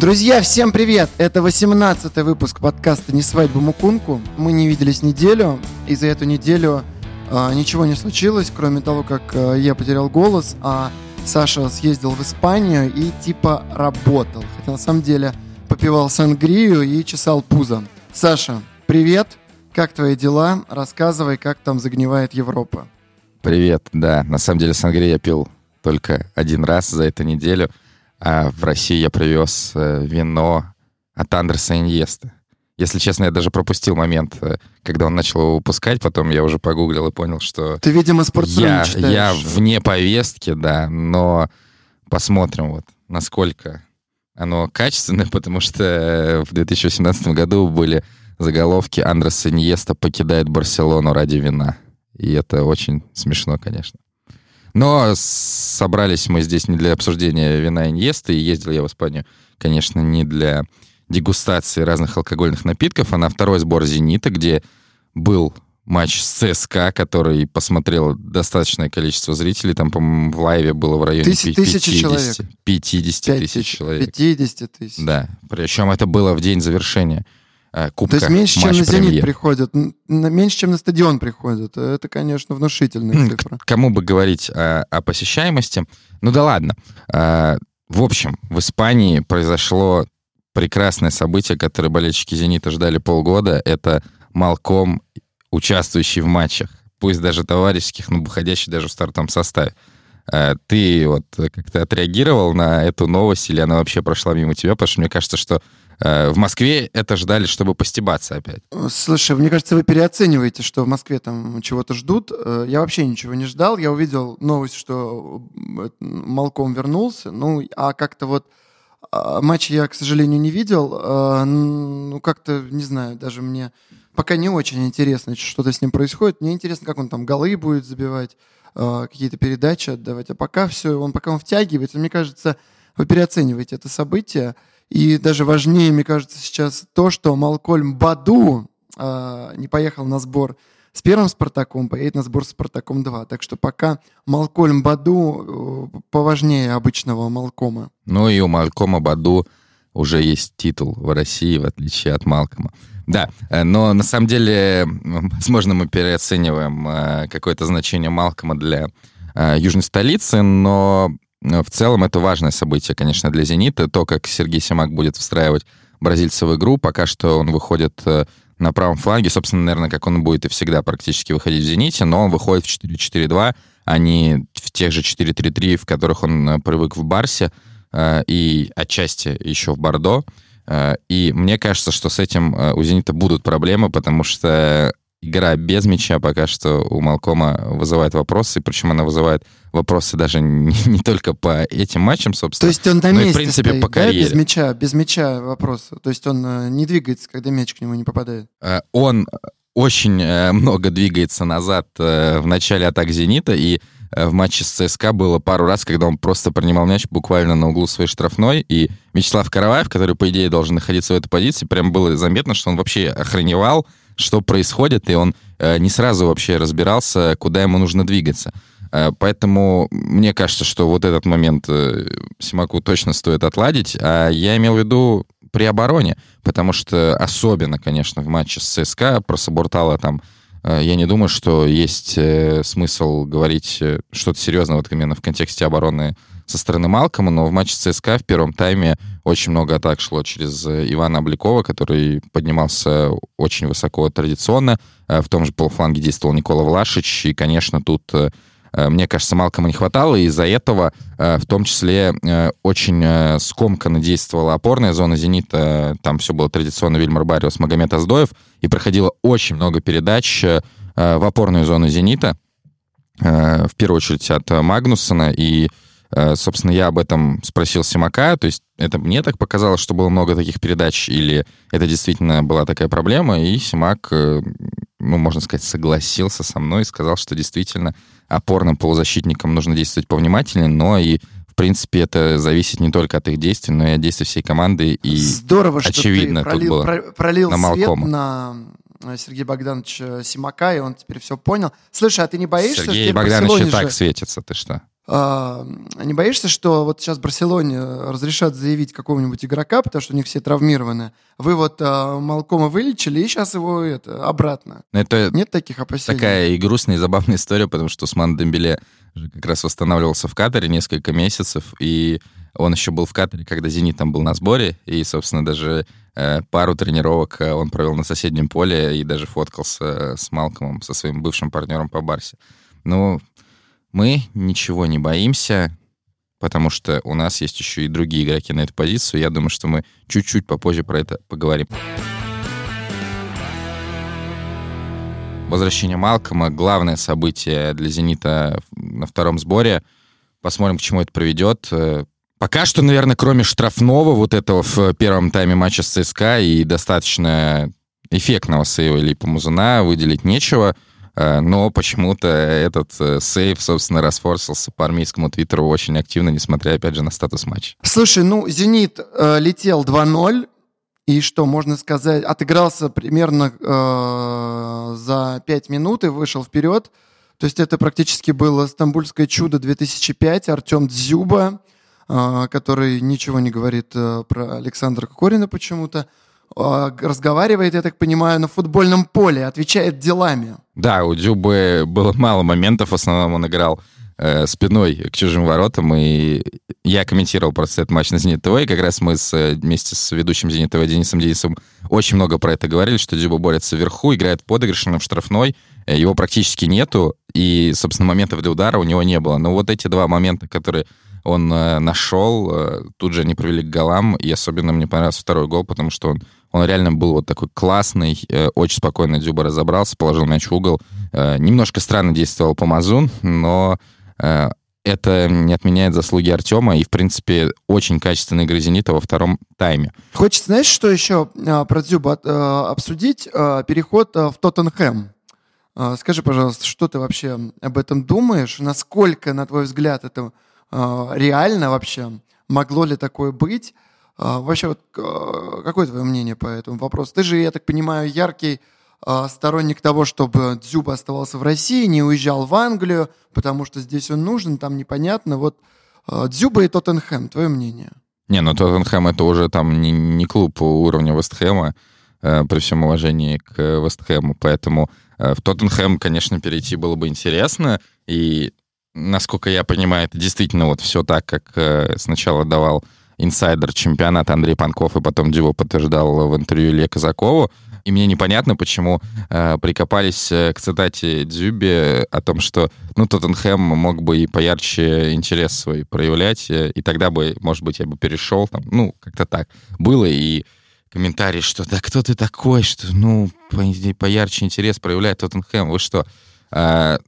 Друзья, всем привет! Это 18-й выпуск подкаста «Не свадьба Мукунку». Мы не виделись неделю, и за эту неделю э, ничего не случилось, кроме того, как э, я потерял голос, а Саша съездил в Испанию и типа работал. Хотя на самом деле попивал сангрию и чесал пузо. Саша, привет! Как твои дела? Рассказывай, как там загнивает Европа. Привет, да. На самом деле сангрию я пил только один раз за эту неделю — а в России я привез э, вино от Андреса Иньеста. Если честно, я даже пропустил момент, э, когда он начал его выпускать, потом я уже погуглил и понял, что... Ты, видимо, спортсмен я, я вне повестки, да, но посмотрим вот, насколько оно качественное, потому что э, в 2018 году были заголовки «Андрес Иньеста покидает Барселону ради вина». И это очень смешно, конечно. Но собрались мы здесь не для обсуждения вина Иньеста, и ездил я в Испанию, конечно, не для дегустации разных алкогольных напитков, а на второй сбор «Зенита», где был матч с ЦСКА, который посмотрел достаточное количество зрителей. Там, по-моему, в лайве было в районе Тысяч, 50, человек. 50 тысяч человек. 50 тысяч. Да. Причем это было в день завершения Кубка. Э, То есть меньше, чем на «Зенит» приходят, меньше, чем на стадион приходят. Это, конечно, внушительная цифра. Кому бы говорить о, о посещаемости? Ну да ладно. А, в общем, в Испании произошло прекрасное событие, которое болельщики «Зенита» ждали полгода. Это Малком, участвующий в матчах. Пусть даже товарищеских, но выходящий даже в стартовом составе. А, ты вот как-то отреагировал на эту новость или она вообще прошла мимо тебя? Потому что мне кажется, что Э, в Москве это ждали, чтобы постебаться опять. Слушай, мне кажется, вы переоцениваете, что в Москве там чего-то ждут. Э, я вообще ничего не ждал. Я увидел новость, что э, Малком вернулся. Ну, а как-то вот а, матч я, к сожалению, не видел. Ну, как-то, не знаю, даже мне пока не очень интересно, что-то с ним происходит. Мне интересно, как он там голы будет забивать, какие-то передачи отдавать. А пока все, он пока он втягивается, мне кажется, вы переоцениваете это событие. И даже важнее, мне кажется, сейчас то, что Малкольм Баду э, не поехал на сбор с первым Спартаком, поедет на сбор с Спартаком 2. Так что пока Малкольм Баду э, поважнее обычного Малкома. Ну и у Малкома Баду уже есть титул в России, в отличие от Малкома. Да, э, но на самом деле, возможно, мы переоцениваем э, какое-то значение Малкома для южной столицы, но Э, в целом это важное событие, конечно, для «Зенита». То, как Сергей Симак будет встраивать бразильца в игру, пока что он выходит э, на правом фланге, собственно, наверное, как он будет и всегда практически выходить в «Зените», но он выходит в 4-4-2, а не в тех же 4-3-3, в которых он э, привык в Барсе и отчасти еще в Бордо. И мне кажется, что с этим у «Зенита» будут проблемы, потому что игра без мяча пока что у Малкома вызывает вопросы, причем она вызывает вопросы даже не, не только по этим матчам, собственно, То есть он на но месте и, в принципе, стоит, по карьере. Да, без мяча, без мяча вопросы. То есть он э, не двигается, когда мяч к нему не попадает. Э, он очень э, много двигается назад в начале атак «Зенита», и в матче с ЦСКА было пару раз, когда он просто принимал мяч буквально на углу своей штрафной, и Вячеслав Караваев, который, по идее, должен находиться в этой позиции, прям было заметно, что он вообще охреневал, что происходит, и он э, не сразу вообще разбирался, куда ему нужно двигаться. Э, поэтому мне кажется, что вот этот момент э, Симаку точно стоит отладить. А я имел в виду при обороне, потому что особенно, конечно, в матче с ЦСКА про Сабуртала там я не думаю, что есть смысл говорить что-то серьезное вот именно в контексте обороны со стороны Малкома, но в матче ЦСКА в первом тайме очень много атак шло через э, Ивана Обликова, который поднимался очень высоко традиционно. Э, в том же полуфланге действовал Никола Влашич, и, конечно, тут э, мне кажется, Малкома не хватало, и из-за этого в том числе очень скомканно действовала опорная зона «Зенита». Там все было традиционно Вильмар Бариус, Магомед Аздоев, и проходило очень много передач в опорную зону «Зенита», в первую очередь от Магнусона, и Э, собственно, я об этом спросил Симака, то есть это мне так показалось, что было много таких передач, или это действительно была такая проблема, и Симак, э, ну, можно сказать, согласился со мной и сказал, что действительно опорным полузащитникам нужно действовать повнимательнее, но и в принципе, это зависит не только от их действий, но и от действий всей команды. И Здорово, очевидно, что ты пролил, тут было пролил на свет на Сергея Богдановича Симака, и он теперь все понял. Слушай, а ты не боишься, Сергей что Богданович и так светится, ты что? А, не боишься, что вот сейчас Барселоне разрешат заявить какого-нибудь игрока, потому что у них все травмированы? Вы вот а, Малкома вылечили, и сейчас его это, обратно. Это Нет таких опасений? такая и грустная, и забавная история, потому что Усман Дембеле как раз восстанавливался в Катаре несколько месяцев, и он еще был в Катаре, когда «Зенит» там был на сборе, и, собственно, даже э, пару тренировок э, он провел на соседнем поле и даже фоткался э, с Малкомом, со своим бывшим партнером по Барсе. Ну, мы ничего не боимся, потому что у нас есть еще и другие игроки на эту позицию. Я думаю, что мы чуть-чуть попозже про это поговорим. Возвращение Малкома — главное событие для «Зенита» на втором сборе. Посмотрим, к чему это приведет. Э, пока что, наверное, кроме штрафного вот этого в первом тайме матча с ЦСКА и достаточно эффектного сейва Липа Музуна выделить нечего — но почему-то этот э, сейв, собственно, расфорсился по армейскому твиттеру очень активно, несмотря, опять же, на статус матча. Слушай, ну, «Зенит» э, летел 2-0, и что, можно сказать, отыгрался примерно э, за 5 минут и вышел вперед. То есть это практически было «Стамбульское чудо 2005», Артем Дзюба, э, который ничего не говорит э, про Александра Кокорина почему-то. Разговаривает, я так понимаю, на футбольном поле, отвечает делами. Да, у Дюбы было мало моментов, в основном он играл э, спиной к чужим воротам, и я комментировал просто этот матч на «Зенит ТВ», и как раз мы с, вместе с ведущим «Зенит ТВ» Денисом Денисом очень много про это говорили, что Дюба борется вверху, играет подыгрышем в штрафной, э, его практически нету, и, собственно, моментов для удара у него не было. Но вот эти два момента, которые он э, нашел, э, тут же они привели к голам, и особенно мне понравился второй гол, потому что он он реально был вот такой классный, э, очень спокойно Дюба разобрался, положил мяч в угол. Э, немножко странно действовал Помазун, но э, это не отменяет заслуги Артема и, в принципе, очень качественный игры «Зенита» во втором тайме. Хочется, знаешь, что еще про Дзюба обсудить? Переход в Тоттенхэм. Скажи, пожалуйста, что ты вообще об этом думаешь? Насколько, на твой взгляд, это реально вообще? Могло ли такое быть? А, вообще, вот, а, какое твое мнение по этому вопросу? Ты же, я так понимаю, яркий а, сторонник того, чтобы Дзюба оставался в России, не уезжал в Англию, потому что здесь он нужен, там непонятно. Вот Дзюба и Тоттенхэм, твое мнение? Не, ну Тоттенхэм это уже там не, не клуб уровня Вестхэма, э, при всем уважении к Вестхэму, поэтому э, в Тоттенхэм, конечно, перейти было бы интересно, и насколько я понимаю, это действительно вот все так, как э, сначала давал инсайдер чемпионата Андрей Панков, и потом Дюба подтверждал в интервью Илье Казакову. И мне непонятно, почему э, прикопались э, к цитате Дзюби о том, что ну, Тоттенхэм мог бы и поярче интерес свой проявлять, э, и тогда бы, может быть, я бы перешел. Там, ну, как-то так было. И комментарий, что да кто ты такой, что, ну, по, поярче интерес проявляет Тоттенхэм, вы что? А,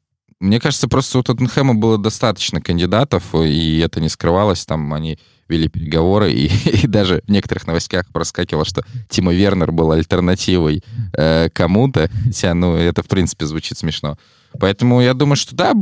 мне кажется, просто у Тоттенхэма было достаточно кандидатов, и это не скрывалось, там они вели переговоры, и, и даже в некоторых новостях проскакивало, что Тима Вернер был альтернативой э, кому-то, хотя, ну, это, в принципе, звучит смешно. Поэтому я думаю, что да,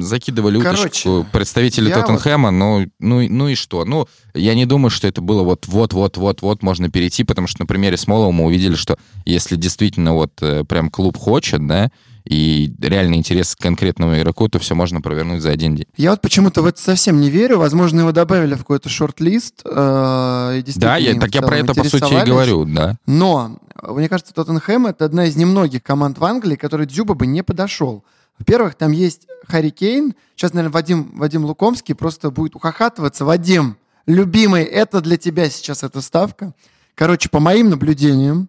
закидывали Короче, уточку представители Тоттенхэма, вот... но ну, ну и что? Ну, я не думаю, что это было вот вот-вот-вот-вот можно перейти, потому что на примере Смолова мы увидели, что если действительно вот э, прям клуб хочет, да, и реальный интерес к конкретному игроку, то все можно провернуть за один день. Я вот почему-то в это совсем не верю. Возможно, его добавили в какой-то шорт-лист. Э, да, я, так я про это, по сути, и говорю, да. Но, мне кажется, Тоттенхэм — это одна из немногих команд в Англии, которой Дзюба бы не подошел. Во-первых, там есть Харри Кейн. Сейчас, наверное, Вадим, Вадим Лукомский просто будет ухахатываться. Вадим, любимый, это для тебя сейчас эта ставка. Короче, по моим наблюдениям,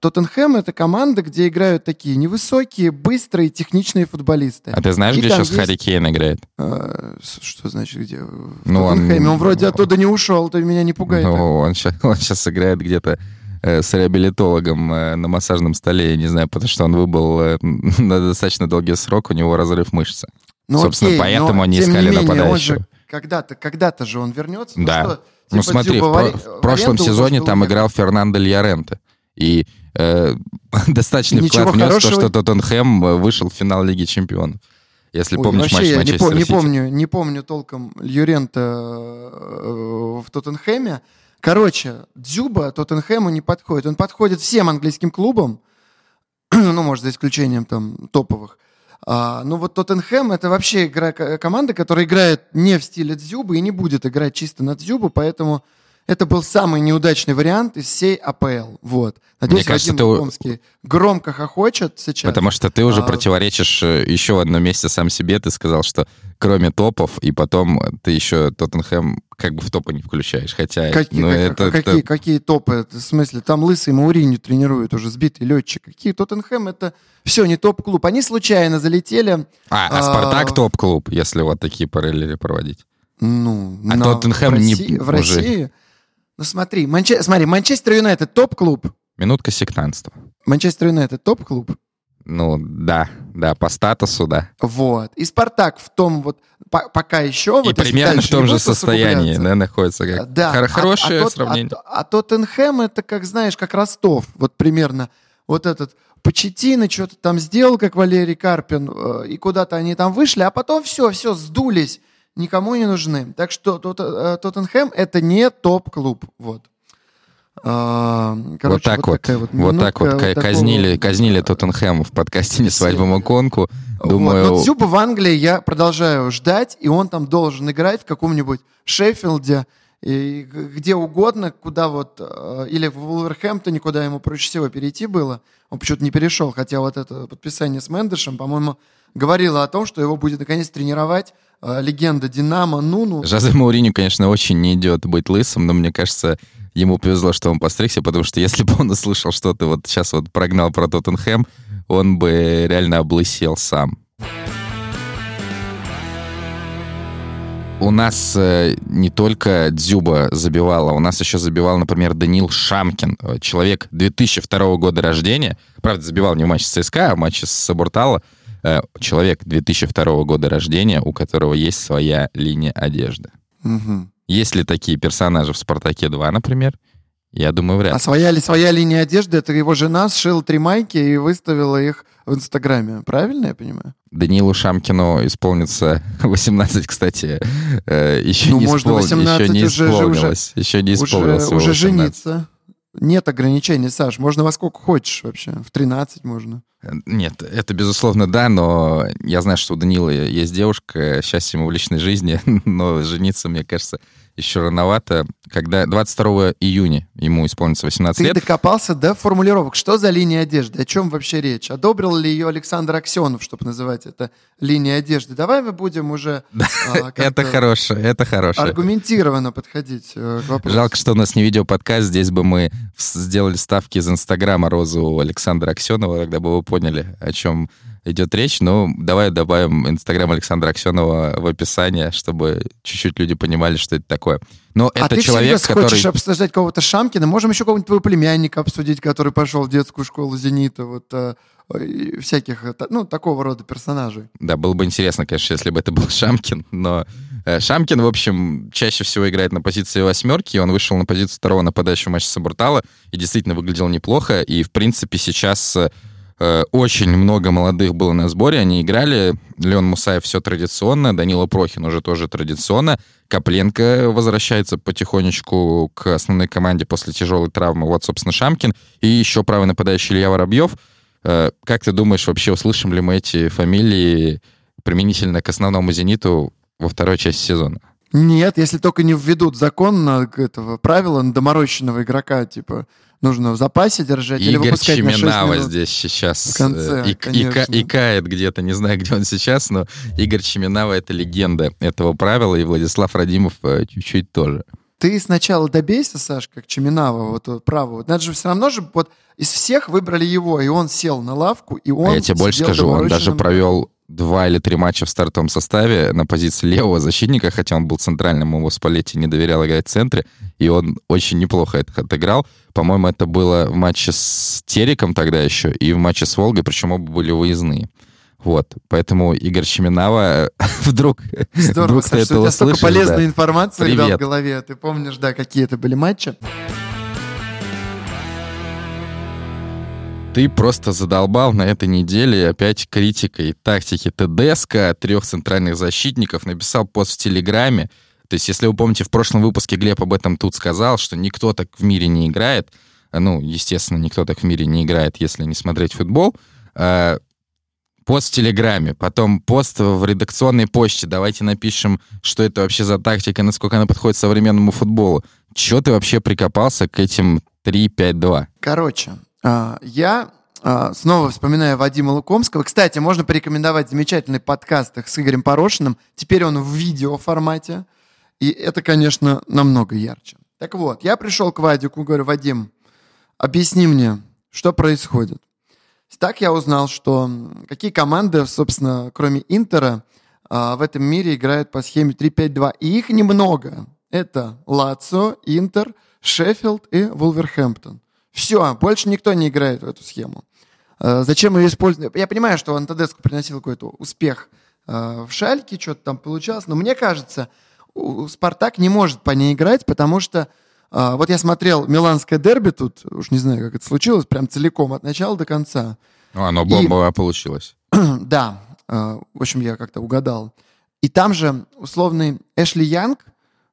Тоттенхэм — это команда, где играют такие невысокие, быстрые, техничные футболисты. А ты знаешь, и где сейчас есть... Харри Кейн играет? А, что значит где? В ну, Тоттенхэме. Он, он вроде оттуда не ушел, ты меня не пугай. Ну, он сейчас, он сейчас играет где-то э, с реабилитологом э, на массажном столе, я не знаю, потому что он выбыл э, на достаточно долгий срок, у него разрыв мышцы. Ну, Собственно, окей, поэтому они искали менее, нападающего. Когда-то, когда-то же он вернется. Да. Ну, что, ну типа, смотри, в, в прошлом сезоне там играл Фернандо Льяренте. И э, достаточный и вклад внес хорошего... то, что Тоттенхэм э, вышел в финал Лиги Чемпионов. Если Ой, помнишь матч я не, по, не помню, не помню толком Льюрента э, в Тоттенхэме. Короче, Дзюба Тоттенхэму не подходит. Он подходит всем английским клубам, ну, может, за исключением там топовых. А, ну вот Тоттенхэм это вообще игра, команда, которая играет не в стиле Дзюбы и не будет играть чисто на Дзюбу, поэтому это был самый неудачный вариант из всей АПЛ. Вот. Надеюсь, Мне кажется, Вадим Макомский громко хохочет сейчас. Потому что ты уже а... противоречишь э, еще в одном месте сам себе. Ты сказал, что кроме топов, и потом ты еще Тоттенхэм как бы в топы не включаешь. Хотя, какие, ну, как, это, какие, это... какие топы? В смысле, там лысый Мауриню тренирует уже, сбитый летчик. Какие Тоттенхэм? Это все, не топ-клуб. Они случайно залетели. А, а, а Спартак топ-клуб, если вот такие параллели проводить. Ну, а Тоттенхэм в России, не... В России... Уже ну смотри, Манче... смотри, Манчестер Юнайтед топ-клуб. Минутка сектантства. Манчестер Юнайтед топ-клуб. Ну, да, да, по статусу, да. Вот. И Спартак в том вот, по пока еще... И вот, примерно в том же состоянии, да, находится. Как да. Хор хорошее а, а сравнение. А, а Тоттенхэм это, как знаешь, как Ростов. Вот примерно вот этот Почетина что-то там сделал, как Валерий Карпин, э, и куда-то они там вышли, а потом все, все, сдулись никому не нужны. Так что э, Тоттенхэм это не топ-клуб. Вот. А, короче, вот так вот, вот, вот, вот так вот, вот казнили, такого... казнили Тоттенхэм в подкасте «Не свадьба Маконку». Думаю... Вот. Но Дзюба в Англии я продолжаю ждать, и он там должен играть в каком-нибудь Шеффилде, и где угодно, куда вот, э, или в Вулверхэмптоне, куда ему проще всего перейти было. Он почему-то не перешел, хотя вот это подписание с Мендешем, по-моему, говорило о том, что его будет наконец тренировать легенда Динамо Нуну. Жозе Мауриню, конечно, очень не идет быть лысым, но мне кажется, ему повезло, что он постригся, потому что если бы он услышал, что ты вот сейчас вот прогнал про Тоттенхэм, он бы реально облысел сам. У нас э, не только Дзюба забивала, у нас еще забивал, например, Данил Шамкин, э, человек 2002 года рождения. Правда, забивал не в матче с ЦСКА, а в матче с Сабуртало. Э, человек 2002 года рождения, у которого есть своя линия одежды. Угу. Есть ли такие персонажи в «Спартаке 2», например? Я думаю, вряд ли. А своя ли своя линия одежды, это его жена сшила три майки и выставила их в Инстаграме. Правильно я понимаю? Данилу Шамкину исполнится 18, кстати. Э, еще ну, не можно испол... 18 еще не уже, исполнилось. Уже, еще не исполнилось. Уже, уже жениться. Нет ограничений, Саш. Можно во сколько хочешь вообще. В 13 можно. Нет, это безусловно да, но я знаю, что у Данила есть девушка, счастье ему в личной жизни, но жениться, мне кажется, еще рановато, когда 22 июня ему исполнится 18 Ты лет. Ты докопался до формулировок. Что за линия одежды? О чем вообще речь? Одобрил ли ее Александр Аксенов, чтобы называть это линией одежды? Давай мы будем уже... А, это хорошее, это хорошее. Аргументированно подходить э, к вопросу. Жалко, что у нас не видеоподкаст. Здесь бы мы сделали ставки из Инстаграма розу Александра Аксенова, тогда бы вы поняли, о чем идет речь. Ну, давай добавим Инстаграм Александра Аксенова в описание, чтобы чуть-чуть люди понимали, что это такое. Но а это ты человек, который... хочешь обсуждать кого-то Шамкина? Можем еще кого-нибудь твоего племянника обсудить, который пошел в детскую школу «Зенита». Вот, а, всяких, э, ну, такого рода персонажей. Да, было бы интересно, конечно, если бы это был Шамкин, но э, Шамкин, в общем, чаще всего играет на позиции восьмерки, он вышел на позицию второго нападающего матча Сабуртала и действительно выглядел неплохо, и, в принципе, сейчас Э, очень много молодых было на сборе, они играли. Леон Мусаев все традиционно, Данила Прохин уже тоже традиционно. Копленко возвращается потихонечку к основной команде после тяжелой травмы. Вот, собственно, Шамкин. И еще правый нападающий Илья Воробьев. Э, как ты думаешь, вообще услышим ли мы эти фамилии применительно к основному «Зениту» во второй части сезона? Нет, если только не введут закон на этого правила на доморощенного игрока, типа нужно в запасе держать Игорь или выпускать Чеминава на 6 здесь сейчас в конце, э, и, и, и кает где-то, не знаю, где он сейчас, но Игорь Чеминава — это легенда этого правила, и Владислав Радимов э, чуть-чуть тоже. Ты сначала добейся, Саш, как Чеминава, вот, вот право. Вот, надо же все равно же, вот из всех выбрали его, и он сел на лавку, и он... А я тебе больше скажу, он даже провел два или три матча в стартовом составе на позиции левого защитника, хотя он был центральным, его Спалетти не доверял играть в центре, и он очень неплохо это отыграл. По-моему, это было в матче с Териком тогда еще и в матче с Волгой, причем оба были выездные. Вот, поэтому Игорь Чеминава вдруг, Здорово, вдруг Саша, ты это у тебя услышишь, столько полезной да. информации Привет. в голове. Ты помнишь, да, какие это были матчи? Ты просто задолбал на этой неделе опять критикой тактики ТДСК, трех центральных защитников, написал пост в Телеграме. То есть, если вы помните, в прошлом выпуске Глеб об этом тут сказал, что никто так в мире не играет. Ну, естественно, никто так в мире не играет, если не смотреть футбол. Пост в Телеграме, потом пост в редакционной почте. Давайте напишем, что это вообще за тактика, насколько она подходит современному футболу. Чего ты вообще прикопался к этим 3-5-2? Короче, а, я а, снова вспоминаю Вадима Лукомского. Кстати, можно порекомендовать замечательный подкаст с Игорем Порошиным. Теперь он в видеоформате. И это, конечно, намного ярче. Так вот, я пришел к Вадику, говорю, Вадим, объясни мне, что происходит. Так я узнал, что какие команды, собственно, кроме Интера, а, в этом мире играют по схеме 3-5-2. И их немного. Это Лацо, Интер, Шеффилд и Вулверхэмптон. Все, больше никто не играет в эту схему. А, зачем ее использовать? Я понимаю, что Антадеску приносил какой-то успех а, в Шальке, что-то там получалось, но мне кажется, Спартак не может по ней играть, потому что а, вот я смотрел Миланское дерби тут, уж не знаю, как это случилось, прям целиком, от начала до конца. Ну, оно бомбовое и, получилось. да, а, в общем, я как-то угадал. И там же условный Эшли Янг,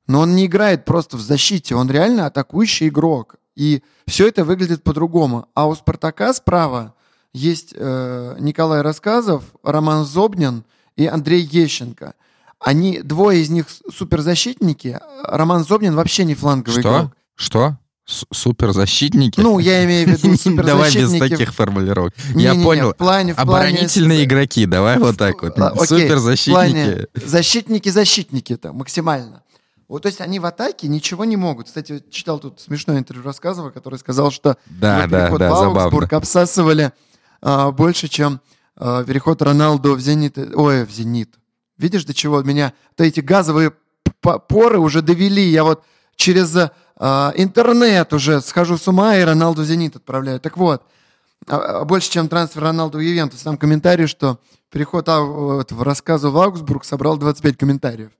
но он не играет просто в защите, он реально атакующий игрок. И все это выглядит по-другому. А у Спартака справа есть э, Николай Рассказов, Роман Зобнин и Андрей Ещенко – они, двое из них суперзащитники. Роман Зобнин вообще не фланговый Что? игрок. Что? суперзащитники? Ну, я имею в виду суперзащитники. Давай без таких формулировок. Я понял. Оборонительные игроки, давай вот так вот. Суперзащитники. Защитники-защитники то максимально. Вот, то есть они в атаке ничего не могут. Кстати, читал тут смешное интервью рассказывал, который сказал, что да, да, переход да, в Аугсбург обсасывали а, больше, чем а, переход Роналду в Зенит. Ой, в Зенит. Видишь, до чего меня то эти газовые поры уже довели. Я вот через э, интернет уже схожу с ума и Роналду «Зенит» отправляю. Так вот, а, больше, чем трансфер Роналду в Ювентус. Там комментарий, что переход а, вот, в рассказу в Аугсбург собрал 25 комментариев.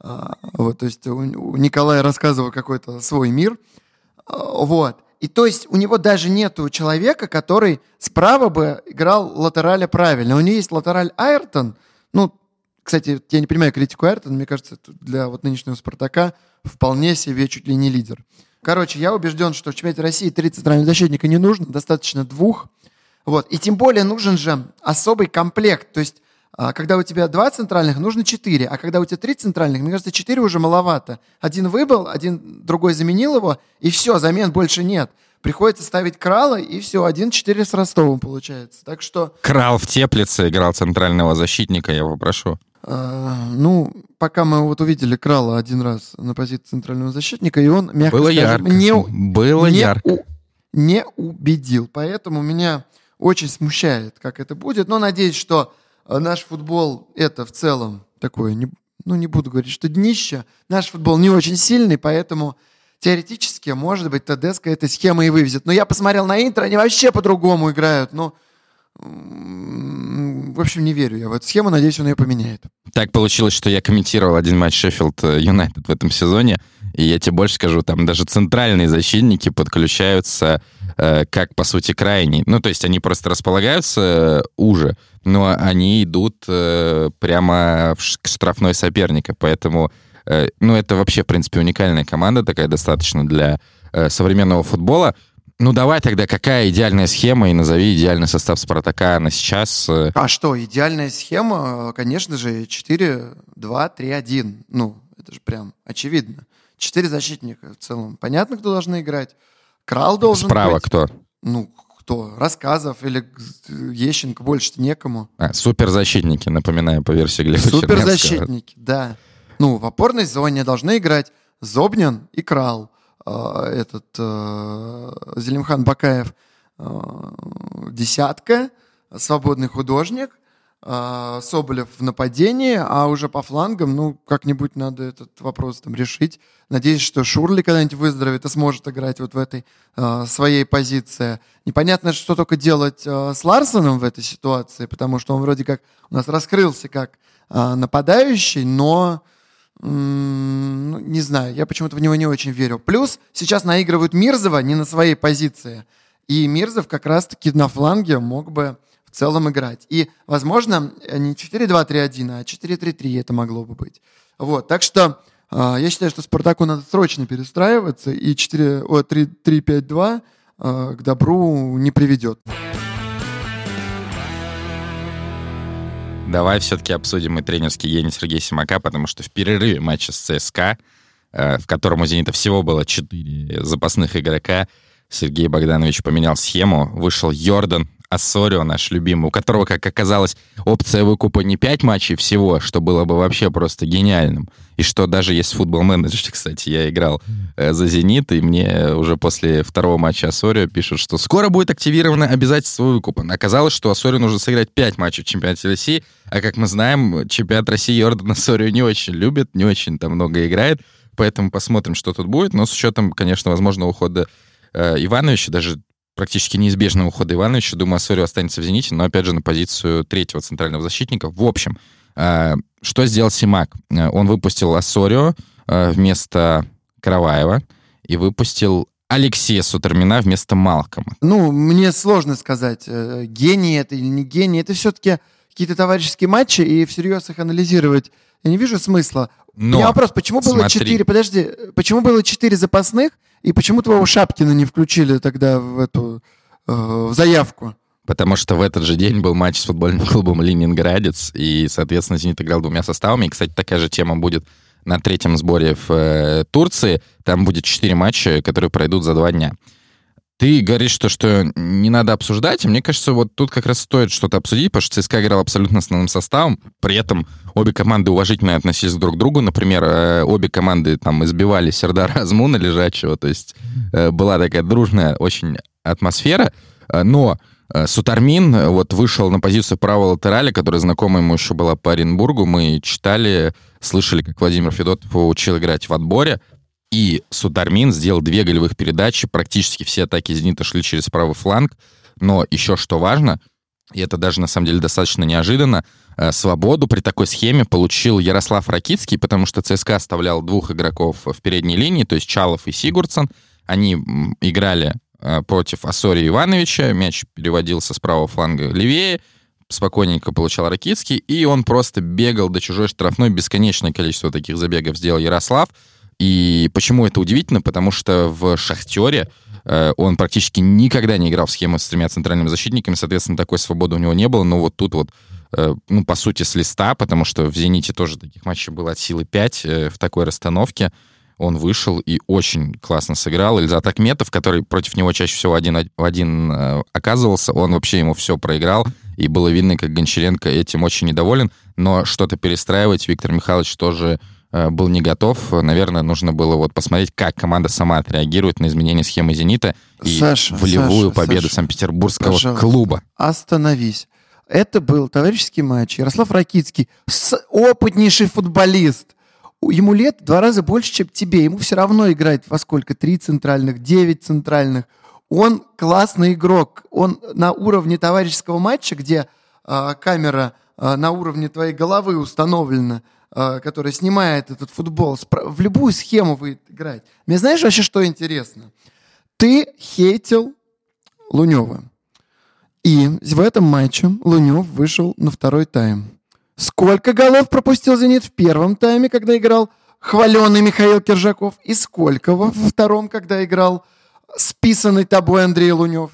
А, вот, то есть у, у Николая рассказывал какой-то свой мир. А, вот. И то есть у него даже нету человека, который справа бы играл латераля правильно. У него есть латераль Айртон, ну, кстати, я не понимаю критику Айртона, мне кажется, для вот нынешнего «Спартака» вполне себе чуть ли не лидер. Короче, я убежден, что в чемпионате России три центральных защитника не нужно, достаточно двух. Вот. И тем более нужен же особый комплект. То есть, а, когда у тебя два центральных, нужно четыре. А когда у тебя три центральных, мне кажется, четыре уже маловато. Один выбыл, один другой заменил его, и все, замен больше нет. Приходится ставить Крала, и все, один-четыре с Ростовом получается. Так что... Крал в Теплице играл центрального защитника, я попрошу. А, ну, пока мы вот увидели Крала один раз на позиции центрального защитника, и он, мягко Было скажем, ярко. не, Было не, ярко. У, не убедил. Поэтому меня очень смущает, как это будет. Но надеюсь, что э, наш футбол это в целом такое, не, ну не буду говорить, что днище. Наш футбол не очень сильный, поэтому теоретически, может быть, Тедеско эта схема и вывезет. Но я посмотрел на Интер, они вообще по-другому играют. Ну, в общем, не верю я в эту схему, надеюсь, он ее поменяет. Так получилось, что я комментировал один матч Шеффилд э, Юнайтед в этом сезоне, и я тебе больше скажу, там даже центральные защитники подключаются э, как, по сути, крайний. Ну, то есть они просто располагаются э, уже, но они идут э, прямо к штрафной соперника, поэтому, ну, это вообще, в принципе, уникальная команда такая достаточно для э, современного футбола. Ну давай тогда, какая идеальная схема и назови идеальный состав Спартака на сейчас? Э. А что, идеальная схема, конечно же, 4-2-3-1. Ну, это же прям очевидно. Четыре защитника в целом. Понятно, кто должны играть. Крал должен Справа быть. кто? Ну, кто? Рассказов или Ещенко больше некому. А, суперзащитники, напоминаю, по версии Глеба Суперзащитники, да. Ну, в опорной зоне должны играть Зобнин и Крал. А, этот э, Зелимхан Бакаев э, десятка, свободный художник, э, Соболев в нападении, а уже по флангам, ну, как-нибудь надо этот вопрос там решить. Надеюсь, что Шурли когда-нибудь выздоровеет и сможет играть вот в этой э, своей позиции. Непонятно, что только делать э, с Ларсоном в этой ситуации, потому что он вроде как у нас раскрылся как нападающий, но ну, не знаю, я почему-то в него не очень верю. Плюс сейчас наигрывают Мирзова не на своей позиции. И Мирзов как раз-таки на фланге мог бы в целом играть. И, возможно, не 4-2-3-1, а 4-3-3 это могло бы быть. Вот, так что э, я считаю, что Спартаку надо срочно перестраиваться, и 3-5-2 э, к добру не приведет. Давай все-таки обсудим и тренерский гений Сергея Симака, потому что в перерыве матча с ЦСКА, э, в котором у «Зенита» всего было четыре запасных игрока, Сергей Богданович поменял схему, вышел Йордан, Ассорио, наш любимый, у которого, как оказалось, опция выкупа не 5 матчей всего, что было бы вообще просто гениальным. И что даже есть футбол менеджер, кстати, я играл э, за «Зенит», и мне уже после второго матча Ассорио пишут, что скоро будет активировано обязательство выкупа. Оказалось, что Ассорио нужно сыграть 5 матчей в чемпионате России, а как мы знаем, чемпионат России Йордан Ассорио не очень любит, не очень там много играет, поэтому посмотрим, что тут будет. Но с учетом, конечно, возможного ухода э, Ивановича, даже практически неизбежного ухода Ивановича. Думаю, Ассорио останется в «Зените», но, опять же, на позицию третьего центрального защитника. В общем, э, что сделал Симак? Э, он выпустил Ассорио э, вместо Караваева и выпустил Алексея Сутермина вместо Малкома. Ну, мне сложно сказать, гений это или не гений. Это все-таки какие-то товарищеские матчи, и всерьез их анализировать я не вижу смысла. Но, У меня вопрос, почему было четыре, подожди, почему было четыре запасных, и почему твоего Шапкина не включили тогда в эту э, в заявку? Потому что в этот же день был матч с футбольным клубом «Ленинградец», и, соответственно, «Зенит» играл двумя составами. И, кстати, такая же тема будет на третьем сборе в э, Турции. Там будет четыре матча, которые пройдут за два дня. Ты говоришь, что, что не надо обсуждать, и мне кажется, вот тут как раз стоит что-то обсудить, потому что ЦСКА играл абсолютно основным составом, при этом обе команды уважительно относились друг к другу, например, э, обе команды там избивали Сердара Азмуна лежачего, то есть э, была такая дружная очень атмосфера, э, но Сутармин вот вышел на позицию правого латераля, которая знакома ему еще была по Оренбургу. Мы читали, слышали, как Владимир Федотов учил играть в отборе. И Судармин сделал две голевых передачи. Практически все атаки «Зенита» шли через правый фланг. Но еще что важно, и это даже на самом деле достаточно неожиданно, э, свободу при такой схеме получил Ярослав Ракицкий, потому что ЦСКА оставлял двух игроков в передней линии, то есть Чалов и Сигурдсон. Они играли э, против Асори Ивановича, мяч переводился с правого фланга левее, спокойненько получал Ракицкий, и он просто бегал до чужой штрафной, бесконечное количество таких забегов сделал Ярослав. И почему это удивительно? Потому что в «Шахтере» э, он практически никогда не играл в схему с тремя центральными защитниками, соответственно, такой свободы у него не было. Но вот тут вот, э, ну, по сути, с листа, потому что в «Зените» тоже таких матчей было от силы 5 э, в такой расстановке. Он вышел и очень классно сыграл. Ильзат Акметов, который против него чаще всего один в один оказывался, он вообще ему все проиграл. И было видно, как Гончаренко этим очень недоволен. Но что-то перестраивать Виктор Михайлович тоже был не готов. Наверное, нужно было вот посмотреть, как команда сама отреагирует на изменение схемы «Зенита» и Саша, волевую Саша, победу Саша, Санкт-Петербургского пожалуйста, клуба. Остановись. Это был товарищеский матч. Ярослав Ракицкий, опытнейший футболист. Ему лет в два раза больше, чем тебе. Ему все равно играть во сколько? Три центральных, девять центральных. Он классный игрок. Он на уровне товарищеского матча, где э, камера э, на уровне твоей головы установлена – Э, которая снимает этот футбол, в любую схему вы играете. Мне знаешь вообще, что интересно? Ты хейтил Лунева. И в этом матче Лунев вышел на второй тайм. Сколько голов пропустил «Зенит» в первом тайме, когда играл хваленый Михаил Киржаков? И сколько во втором, когда играл списанный тобой Андрей Лунев?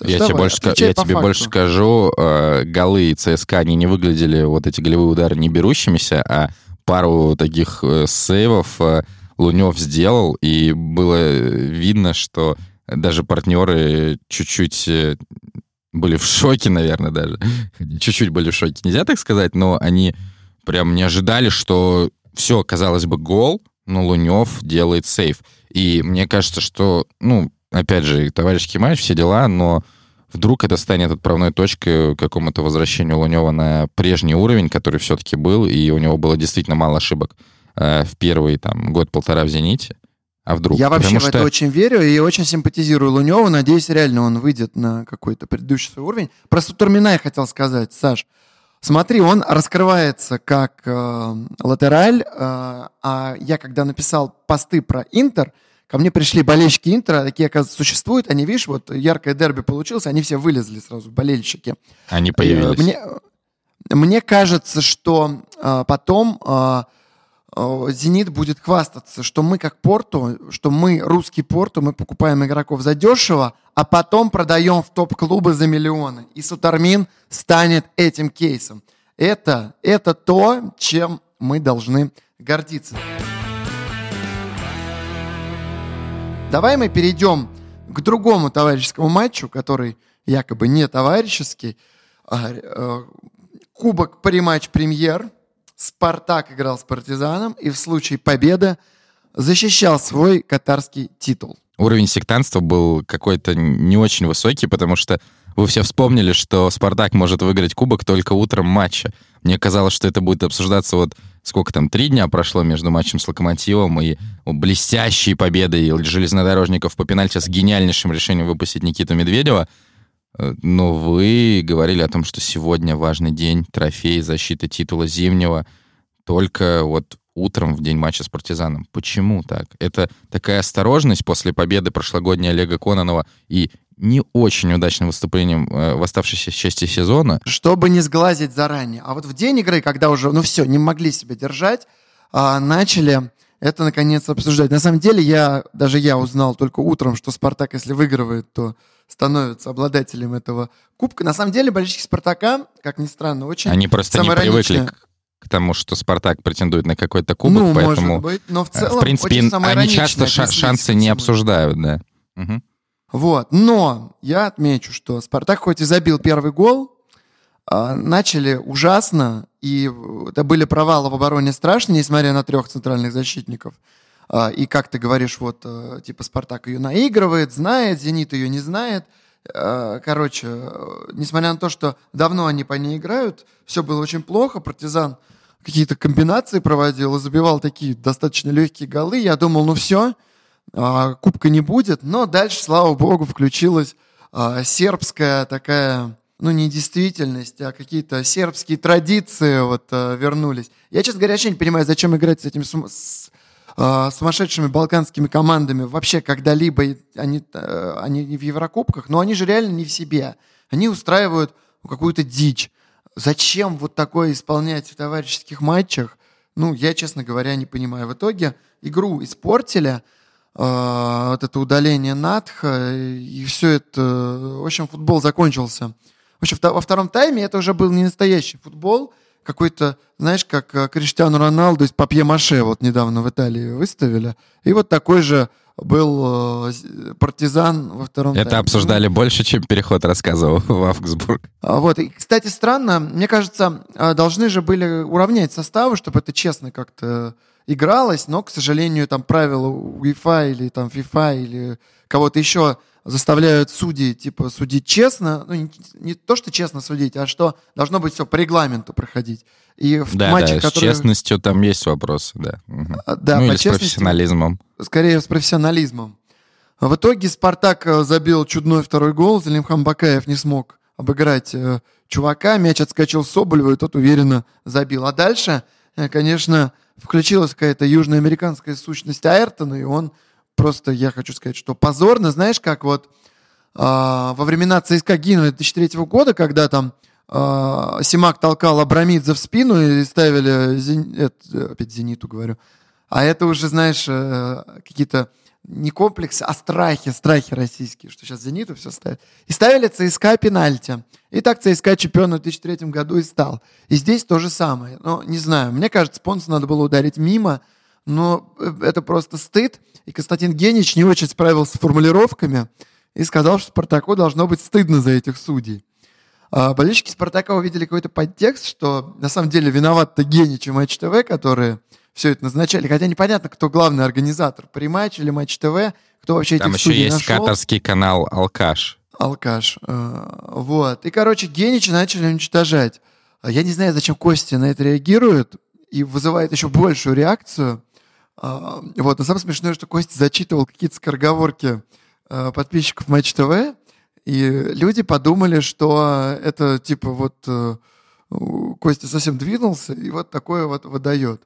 Я, давай, тебе больше, я тебе больше скажу, э, голы ЦСКА, они не выглядели, вот эти голевые удары, не берущимися, а пару таких э, сейвов э, Лунев сделал, и было видно, что даже партнеры чуть-чуть э, были в шоке, наверное, даже. Чуть-чуть были в шоке, нельзя так сказать, но они прям не ожидали, что все, казалось бы, гол, но Лунев делает сейв. И мне кажется, что, ну, опять же, товарищеский матч, все дела, но вдруг это станет отправной точкой к какому-то возвращению Лунева на прежний уровень, который все-таки был, и у него было действительно мало ошибок э, в первый там год-полтора в «Зените». А вдруг? Я вообще Потому в что... это очень верю и очень симпатизирую Луневу. Надеюсь, реально он выйдет на какой-то предыдущий свой уровень. Про Сутурмина я хотел сказать, Саш. Смотри, он раскрывается как э, латераль, э, а я когда написал посты про Интер, Ко мне пришли болельщики Интера, такие, оказывается, существуют. Они, видишь, вот яркое дерби получилось, они все вылезли сразу, болельщики. Они появились. Мне, мне кажется, что а, потом а, а, Зенит будет хвастаться, что мы как Порту, что мы русский Порту, мы покупаем игроков за дешево, а потом продаем в топ-клубы за миллионы. И Сутармин станет этим кейсом. Это, это то, чем мы должны гордиться. Давай мы перейдем к другому товарищескому матчу, который якобы не товарищеский. А, э, кубок париматч премьер. Спартак играл с партизаном и в случае победы защищал свой катарский титул. Уровень сектантства был какой-то не очень высокий, потому что вы все вспомнили, что Спартак может выиграть кубок только утром матча. Мне казалось, что это будет обсуждаться вот сколько там, три дня прошло между матчем с Локомотивом и блестящей победой железнодорожников по пенальти с гениальнейшим решением выпустить Никиту Медведева. Э, но вы говорили о том, что сегодня важный день, трофей, защита титула зимнего, только вот утром в день матча с «Партизаном». Почему так? Это такая осторожность после победы прошлогодней Олега Кононова и не очень удачным выступлением э, в оставшейся части сезона. Чтобы не сглазить заранее. А вот в день игры, когда уже, ну все, не могли себя держать, а, начали это наконец обсуждать. На самом деле, я, даже я узнал только утром, что Спартак, если выигрывает, то становится обладателем этого кубка. На самом деле, болельщики Спартака, как ни странно, очень Они просто не привыкли к тому, что Спартак претендует на какой-то кубок, ну, поэтому, может быть, но в э, целом, в принципе, они часто шансы не обсуждают, да. Угу. Вот, но я отмечу, что Спартак хоть и забил первый гол, а, начали ужасно, и это были провалы в обороне страшные, несмотря на трех центральных защитников. А, и как ты говоришь, вот, э, типа, Спартак ее наигрывает, знает, Зенит ее не знает. А, короче, несмотря на то, что давно они по ней играют, все было очень плохо, партизан какие-то комбинации проводил забивал такие достаточно легкие голы. Я думал, ну все, кубка не будет. Но дальше, слава богу, включилась сербская такая ну, не действительность, а какие-то сербские традиции вот э, вернулись. Я, честно говоря, вообще не понимаю, зачем играть с этими с, э, сумасшедшими балканскими командами вообще когда-либо. Они, э, они в Еврокубках, но они же реально не в себе. Они устраивают какую-то дичь. Зачем вот такое исполнять в товарищеских матчах? Ну, я, честно говоря, не понимаю. В итоге игру испортили, вот это удаление Натха, и все это... В общем, футбол закончился в общем, во втором тайме это уже был не настоящий футбол, какой-то, знаешь, как э, Криштиану Роналду из Папье-Маше вот недавно в Италии выставили. И вот такой же был э, партизан во втором Это тайме. обсуждали больше, чем переход рассказывал в Авгсбург. А, вот. И, кстати, странно, мне кажется, э, должны же были уравнять составы, чтобы это честно как-то игралось, но, к сожалению, там правила UEFA или там FIFA или кого-то еще заставляют судей, типа, судить честно, ну, не, не то, что честно судить, а что должно быть все по регламенту проходить. И в да, матчах, да, которые... с честностью там есть вопросы, да. Угу. Да, ну, или с профессионализмом. Скорее, с профессионализмом. В итоге Спартак забил чудной второй гол, Залимхан Бакаев не смог обыграть э, чувака, мяч отскочил Соболеву, и тот уверенно забил. А дальше, э, конечно, включилась какая-то южноамериканская сущность Айртона, и он просто я хочу сказать, что позорно, знаешь, как вот э, во времена ЦСКА Гинова 2003 года, когда там э, Симак толкал Абрамидзе в спину и ставили, зен... это, опять Зениту говорю, а это уже, знаешь, э, какие-то не комплексы, а страхи, страхи российские, что сейчас Зениту все ставят. И ставили ЦСКА пенальти. И так ЦСКА чемпионом в 2003 году и стал. И здесь то же самое. Но не знаю, мне кажется, Понсу надо было ударить мимо, но э, это просто стыд. И Константин Генич не очень справился с формулировками и сказал, что Спартаку должно быть стыдно за этих судей. А болельщики Спартака увидели какой-то подтекст, что на самом деле виноват-то Генич и Матч ТВ, которые все это назначали. Хотя непонятно, кто главный организатор, при Матч или Матч ТВ, кто вообще Там этих еще есть нашел. катарский канал «Алкаш». Алкаш. Э, вот. И, короче, Генича начали уничтожать. А я не знаю, зачем Костя на это реагирует и вызывает еще большую реакцию. А, вот, но самое смешное, что Костя зачитывал какие-то скороговорки а, подписчиков Матч ТВ, и люди подумали, что это типа вот э, Костя совсем двинулся, и вот такое вот выдает.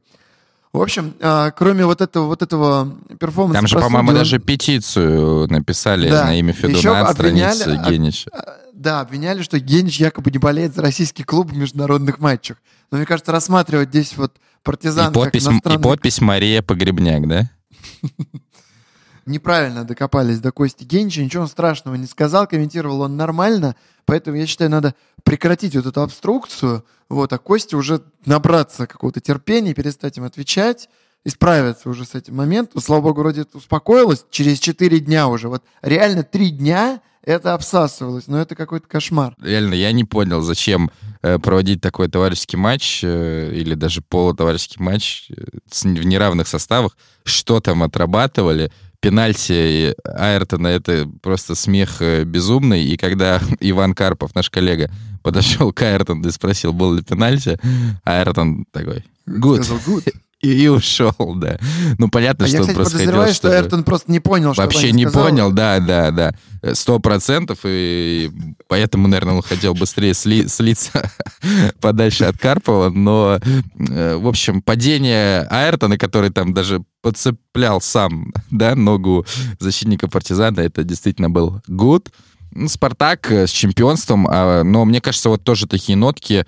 В общем, а, кроме вот этого, вот этого перформанса... Там же, по-моему, даже петицию написали да. на имя Федуна от страницы Генича. Да, обвиняли, что Генич якобы не болеет за российский клуб в международных матчах. Но мне кажется, рассматривать здесь вот партизан и подпись, иностранный... И подпись Мария Погребняк, да? неправильно докопались до Кости Генча, ничего страшного не сказал, комментировал он нормально, поэтому я считаю, надо прекратить вот эту обструкцию, вот, а Косте уже набраться какого-то терпения, перестать им отвечать, исправиться уже с этим моментом. Слава богу, вроде это успокоилось через 4 дня уже. Вот реально 3 дня это обсасывалось, но это какой-то кошмар. Реально, я не понял, зачем э, проводить такой товарищеский матч э, или даже полутоварищеский матч э, в неравных составах. Что там отрабатывали? Пенальти Айртона — это просто смех э, безумный. И когда Иван Карпов, наш коллега, подошел к Айртону и спросил, был ли пенальти, Айртон такой, good. Сказал, good. И, ушел, да. Ну, понятно, А что я, кстати, происходило. подозреваю, что что-то- Эртон просто не понял, что Вообще не сказал. понял, да, да, да. Сто процентов, и поэтому, наверное, он хотел быстрее сли- слиться подальше от Карпова, но, э, в общем, падение Айртона, который там даже подцеплял сам, да, ногу защитника партизана, это действительно был гуд. Спартак э, с чемпионством, а, но мне кажется, вот тоже такие нотки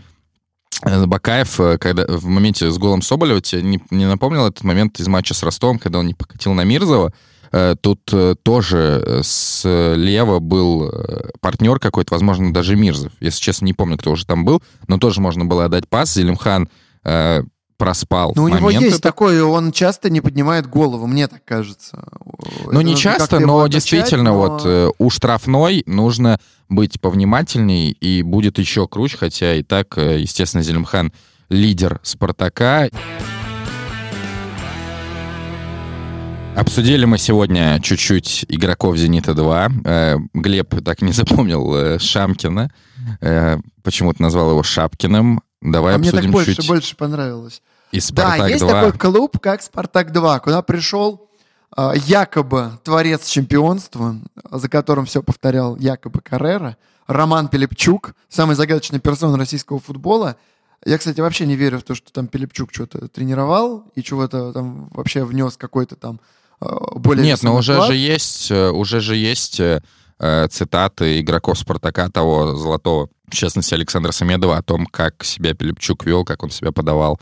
Бакаев, э, когда в моменте с голом Соболева, тебе не, не напомнил этот момент из матча с Ростовом, когда он не покатил на Мирзова? Э, Тут э, тоже слева был партнер какой-то, возможно, даже Мирзов. Если честно, не помню, кто уже там был, но тоже можно было отдать пас. Зелимхан проспал Ну, у него есть этот. такое, он часто не поднимает голову, мне так кажется. Ну, Это не нужно часто, но отучать, действительно, но- вот э, у штрафной нужно быть повнимательней, и будет еще круче, хотя и так, э, естественно, Зелимхан лидер Спартака. Обсудили мы сегодня чуть-чуть игроков «Зенита-2». Э, Глеб так не запомнил Шамкина. Почему-то назвал его Шапкиным. Давай А мне так обсудим больше, чуть больше понравилось. И Да, «Спартак-2». есть такой клуб, как «Спартак-2», куда пришел а, якобы творец чемпионства, за которым все повторял якобы Каррера, Роман Пилипчук, самый загадочный персон российского футбола. Я, кстати, вообще не верю в то, что там Пилипчук что-то тренировал и чего-то там вообще внес какой-то там а, более... Нет, но уже вклад. же есть, э, уже же есть э, э, цитаты игроков Спартака того золотого, в частности Александра Самедова, о том, как себя Пилипчук вел, как он себя подавал,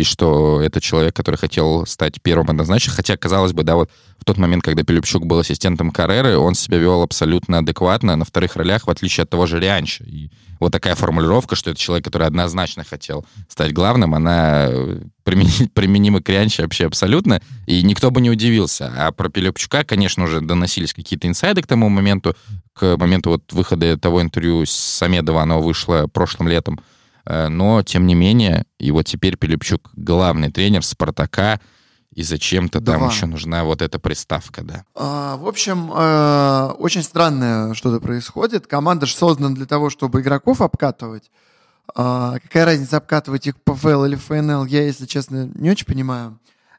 и что это человек, который хотел стать первым однозначно. Хотя, казалось бы, да, вот в тот момент, когда Пилипчук был ассистентом Карреры, он себя вел абсолютно адекватно на вторых ролях, в отличие от того же Рианча. И вот такая формулировка, что это человек, который однозначно хотел стать главным, она э, примени- применима к Рианче вообще абсолютно, и никто бы не удивился. А про Пилипчука, конечно, уже доносились какие-то инсайды к тому моменту, к моменту вот выхода того интервью с Самедова, оно вышло прошлым летом. Э, Но, тем не менее, и вот теперь Пилипчук главный тренер Спартака, и зачем-то там еще нужна вот эта приставка, да. А, В общем, э, очень странное что-то происходит. Команда же создана для того, чтобы игроков обкатывать. А, Какая разница, обкатывать их по ФЛ или ФНЛ, я, если честно, не очень понимаю.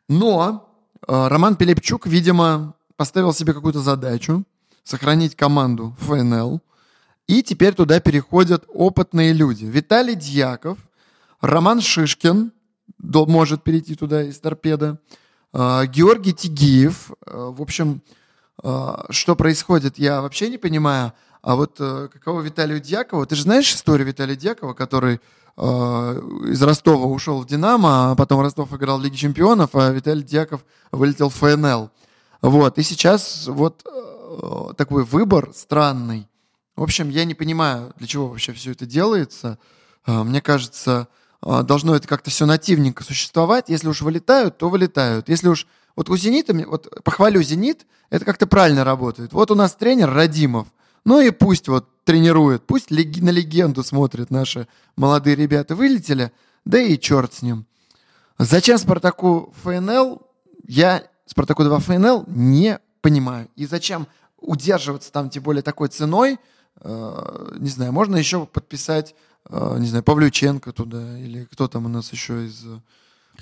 Но э, Роман Пилипчук, видимо, поставил себе какую-то задачу сохранить команду ФНЛ. И теперь туда переходят опытные люди. Виталий Дьяков, Роман Шишкин может перейти туда из торпеда, Георгий Тигиев. Э, В общем, э, что происходит, я вообще не понимаю. А вот э, каково Виталию Дьякову? Ты же знаешь историю Виталия Дьякова, который э, из Ростова ушел в «Динамо», а потом Ростов играл в Лиге чемпионов, а Виталий Дьяков вылетел в ФНЛ. Вот, и сейчас вот э, такой выбор странный. В общем, я не понимаю, для чего вообще все это делается. Э, Мне кажется, э, должно это как-то все нативненько существовать. Если уж вылетают, то вылетают. Если уж... Вот у «Зенита», вот похвалю «Зенит», это как-то правильно работает. Вот у нас тренер Радимов. Ну и пусть вот тренирует, пусть леги- на легенду смотрят наши молодые ребята. Вылетели, да и черт с ним. Зачем Спартаку ФНЛ? Я Спартаку 2 ФНЛ не понимаю. И зачем удерживаться там, тем более такой ценой? Э, не знаю, можно еще подписать, э, не знаю, Павлюченко туда, или кто там у нас еще из... э,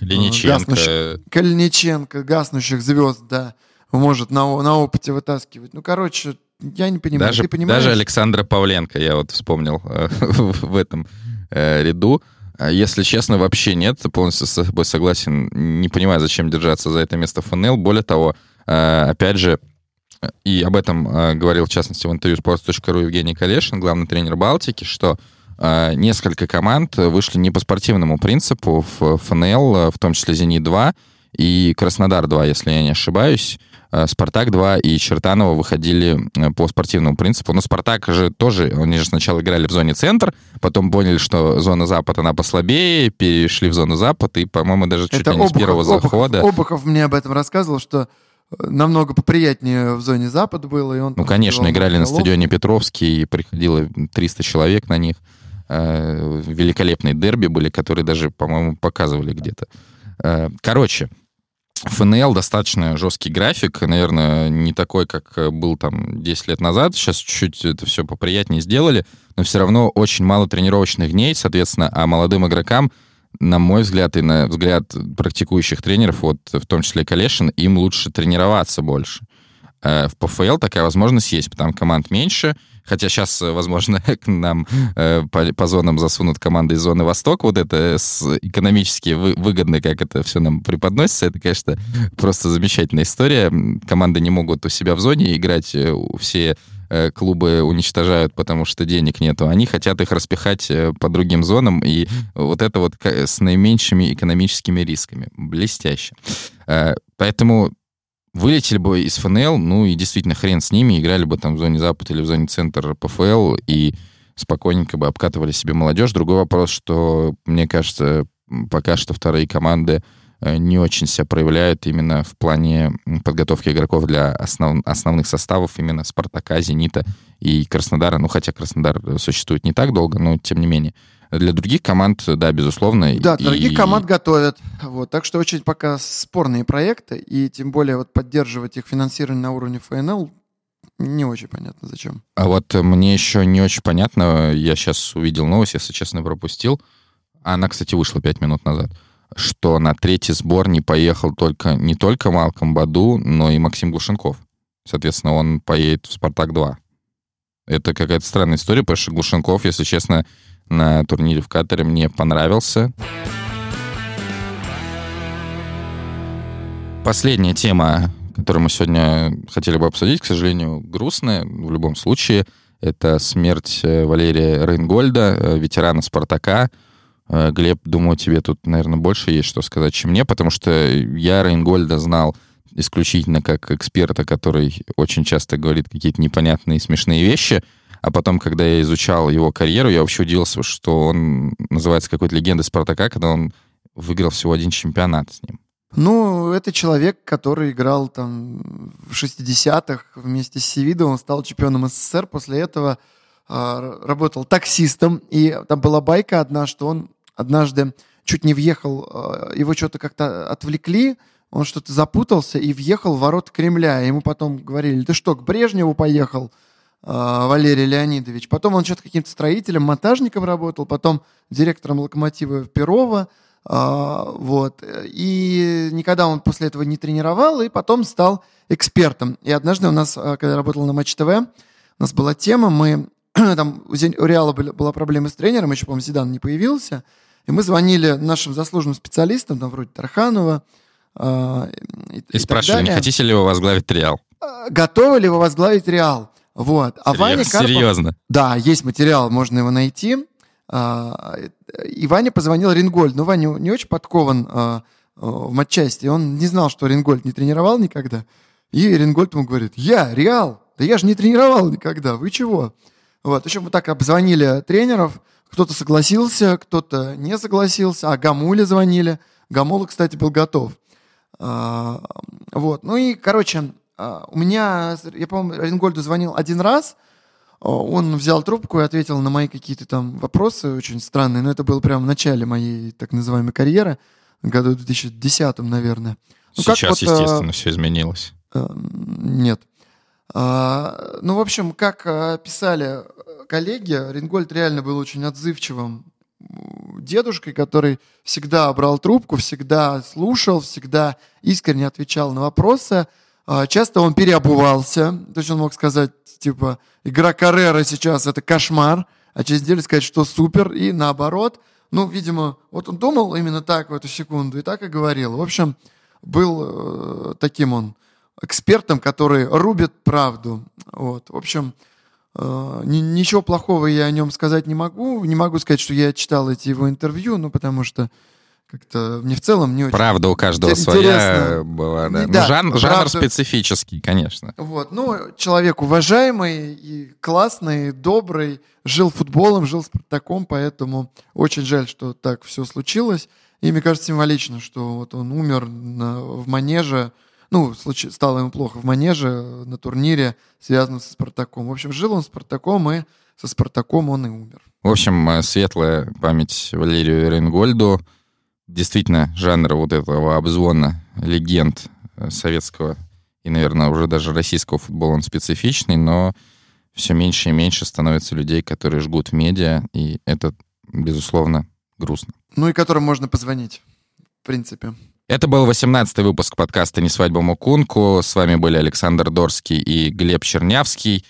Линиченко. Гаснущ- Калиниченко, гаснущих звезд, да, может на, на опыте вытаскивать. Ну, короче, я не понимаю. Даже, Ты понимаешь? даже Александра Павленко я вот вспомнил в в этом ряду. А Если честно, вообще нет, полностью с тобой согласен. Не понимаю, зачем держаться за это место ФНЛ. Более того, опять же, и об этом э, говорил, в частности, в интервью sports.ru Евгений Калешин, главный тренер Балтики, что э, несколько команд вышли не по спортивному принципу в ФНЛ, э, в том числе «Зенит-2», и Краснодар-2, если я не ошибаюсь. Э, Спартак-2 и Чертанова выходили э, по спортивному принципу. Но Спартак же тоже, они же сначала играли в зоне центр, потом поняли, что зона запад, она послабее, перешли в зону запад, и, по-моему, даже чуть Это ли не с первого Обухов- захода. Обухов мне об этом рассказывал, что намного поприятнее в зоне запад было. И он Ну, конечно, играли на стадионе Петровский, и приходило 300 человек на них. Э, Великолепные дерби были, которые даже, по-моему, показывали где-то. Э, Короче, ФНЛ достаточно жесткий график, наверное, не такой, как э, был там 10 лет назад. Сейчас чуть-чуть это все поприятнее сделали, но все равно очень мало тренировочных дней, соответственно, а молодым игрокам, на мой взгляд и на взгляд практикующих тренеров, вот в том числе Калешин, им лучше тренироваться больше. Э, В ПФЛ такая возможность есть, потому команд меньше, хотя сейчас, возможно, к нам э, по, по зонам засунут команды из зоны Восток, вот это экономически вы- выгодно, как это все нам преподносится, это, конечно, просто замечательная история. Команды не могут у себя в зоне играть, э, все э, клубы уничтожают, потому что денег нету. Они хотят их распихать э, по другим зонам, и вот это вот с наименьшими экономическими рисками. Блестяще. Э, Поэтому вылетели бы из ФНЛ, ну и действительно хрен с ними, играли бы там в зоне Запад или в зоне Центр ПФЛ и спокойненько бы обкатывали себе молодежь. Другой вопрос, что, мне кажется, пока что вторые команды э, не очень себя проявляют именно в плане подготовки игроков для основ- основных составов именно Спартака, Зенита и Краснодара. Ну, хотя Краснодар существует не так долго, но тем не менее. Для других команд, да, безусловно. Да, и- других команд готовят. Вот, так что очень пока спорные проекты, и тем более вот поддерживать их финансирование на уровне ФНЛ не очень понятно зачем. А вот э, мне еще не очень понятно, я сейчас увидел новость, если честно, пропустил. Она, кстати, вышла пять минут назад, что на третий сбор не поехал только не только Малком Баду, но и Максим Глушенков. Соответственно, он поедет в «Спартак-2». Это какая-то странная история, потому что Глушенков, если честно, на турнире в Катаре мне понравился. Последняя тема, которую мы сегодня хотели бы обсудить, к сожалению, грустная в любом случае. Это смерть э, Валерия Рейнгольда, э, ветерана «Спартака». Э, Глеб, думаю, тебе тут, наверное, больше есть что сказать, чем мне, потому что я Рейнгольда знал исключительно как эксперта, который очень часто говорит какие-то непонятные смешные вещи. А потом, когда я изучал его карьеру, я вообще удивился, что он называется какой-то легендой Спартака, когда он выиграл всего один чемпионат с ним. Ну, это человек, который играл там в 60-х вместе с Севидовым, стал чемпионом СССР. После этого а, работал таксистом. И там была байка одна, что он однажды чуть не въехал, а, его что-то как-то отвлекли, он что-то запутался и въехал в ворот Кремля. Ему потом говорили, ты что, к Брежневу поехал, а, Валерий Леонидович? Потом он что-то каким-то строителем, монтажником работал, потом директором локомотива Перова. А, вот. И никогда он после этого не тренировал, и потом стал экспертом. И однажды у нас, когда я работал на Матч ТВ, у нас была тема, мы там у Реала была проблема с тренером, еще, по-моему, Зидан не появился, и мы звонили нашим заслуженным специалистам, там вроде Тарханова, а, и, и И спрашивали, не хотите ли вы возглавить Реал? А, Готовы ли вы возглавить Реал? Вот. А Ваня Серьез- Карпов... Серьезно? Да, есть материал, можно его найти. А, И Ваня позвонил Рингольд. Но Ваня не очень подкован в матчасти. Он не знал, что Рингольд не тренировал никогда. И Рингольд ему говорит, я, Реал, да я же не тренировал никогда, вы чего? Вот, в общем, мы так обзвонили тренеров, кто-то согласился, кто-то не согласился, а Гамуле звонили. Гамула, кстати, был готов. А, Вот, ну и, короче, а, у меня, я, по-моему, Рингольду звонил один раз, а, он взял трубку и ответил на мои какие-то там вопросы очень странные, но это было прямо в начале моей так называемой карьеры, году 2010, наверное. Ну, как Сейчас, вот, а, естественно, все изменилось. Нет. А, Ну, в общем, как а, писали э, коллеги, Рингольд реально был очень отзывчивым дедушкой, который всегда брал трубку, всегда слушал, всегда искренне отвечал на вопросы. А, Часто он переобувался, то есть он мог сказать, типа, игра Каррера сейчас это кошмар, а через неделю сказать, что супер, и наоборот. Ну, видимо, вот он думал именно так в эту секунду и так и говорил. В общем, был э, таким он экспертом, который рубит правду. Вот. В общем, э, ни- ничего плохого я о нем сказать не могу. Не могу сказать, что я читал эти его интервью, ну, потому что как-то мне в целом не очень... Правда у каждого Интересно. своя была, да. Ну, да, жан- жанр правда. специфический, конечно. Вот, ну, человек уважаемый и классный, добрый, жил футболом, жил Спартаком, поэтому очень жаль, что так все случилось. И мне кажется символично, что вот он умер на- в манеже, ну, случи- стало ему плохо в манеже на турнире, связанном со Спартаком. В общем, жил он с Спартаком, и со Спартаком он и умер. В общем, э, светлая память Валерию Ренгольду. Действительно, жанр вот этого обзвона легенд э, советского и, наверное, уже даже российского футбола он специфичный, но все меньше и меньше становится людей, которые жгут медиа, и это, безусловно, грустно. Ну и которым можно позвонить, в принципе. Это был 18-й выпуск подкаста «Не свадьба Мукунку». С вами были Александр Дорский и Глеб Чернявский.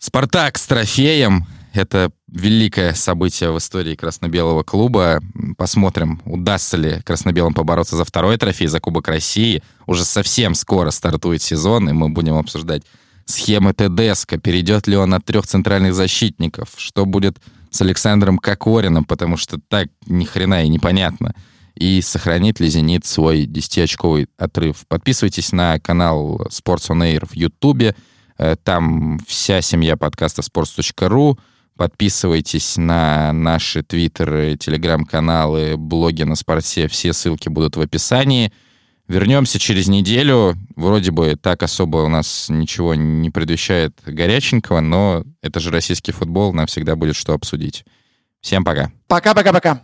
«Спартак» с трофеем. Это великое событие в истории красно-белого клуба. Посмотрим, удастся ли красно-белым побороться за второй трофей, за Кубок России. Уже совсем скоро стартует сезон, и мы будем обсуждать схемы Тедеско. Перейдет ли он от трех центральных защитников? Что будет с Александром Кокориным? Потому что так ни хрена и непонятно. И сохранит ли «Зенит» свой 10-очковый отрыв. Подписывайтесь на канал Sports on Air в Ютубе. Э, Там вся семья подкаста sports.ru. Подписывайтесь на наши твиттеры, телеграм-каналы, блоги на спорте. Все ссылки будут в описании. Вернемся через неделю. Вроде бы так особо у нас ничего не предвещает горяченького, но это же российский футбол, нам всегда будет что обсудить. Всем пока. Пока-пока-пока.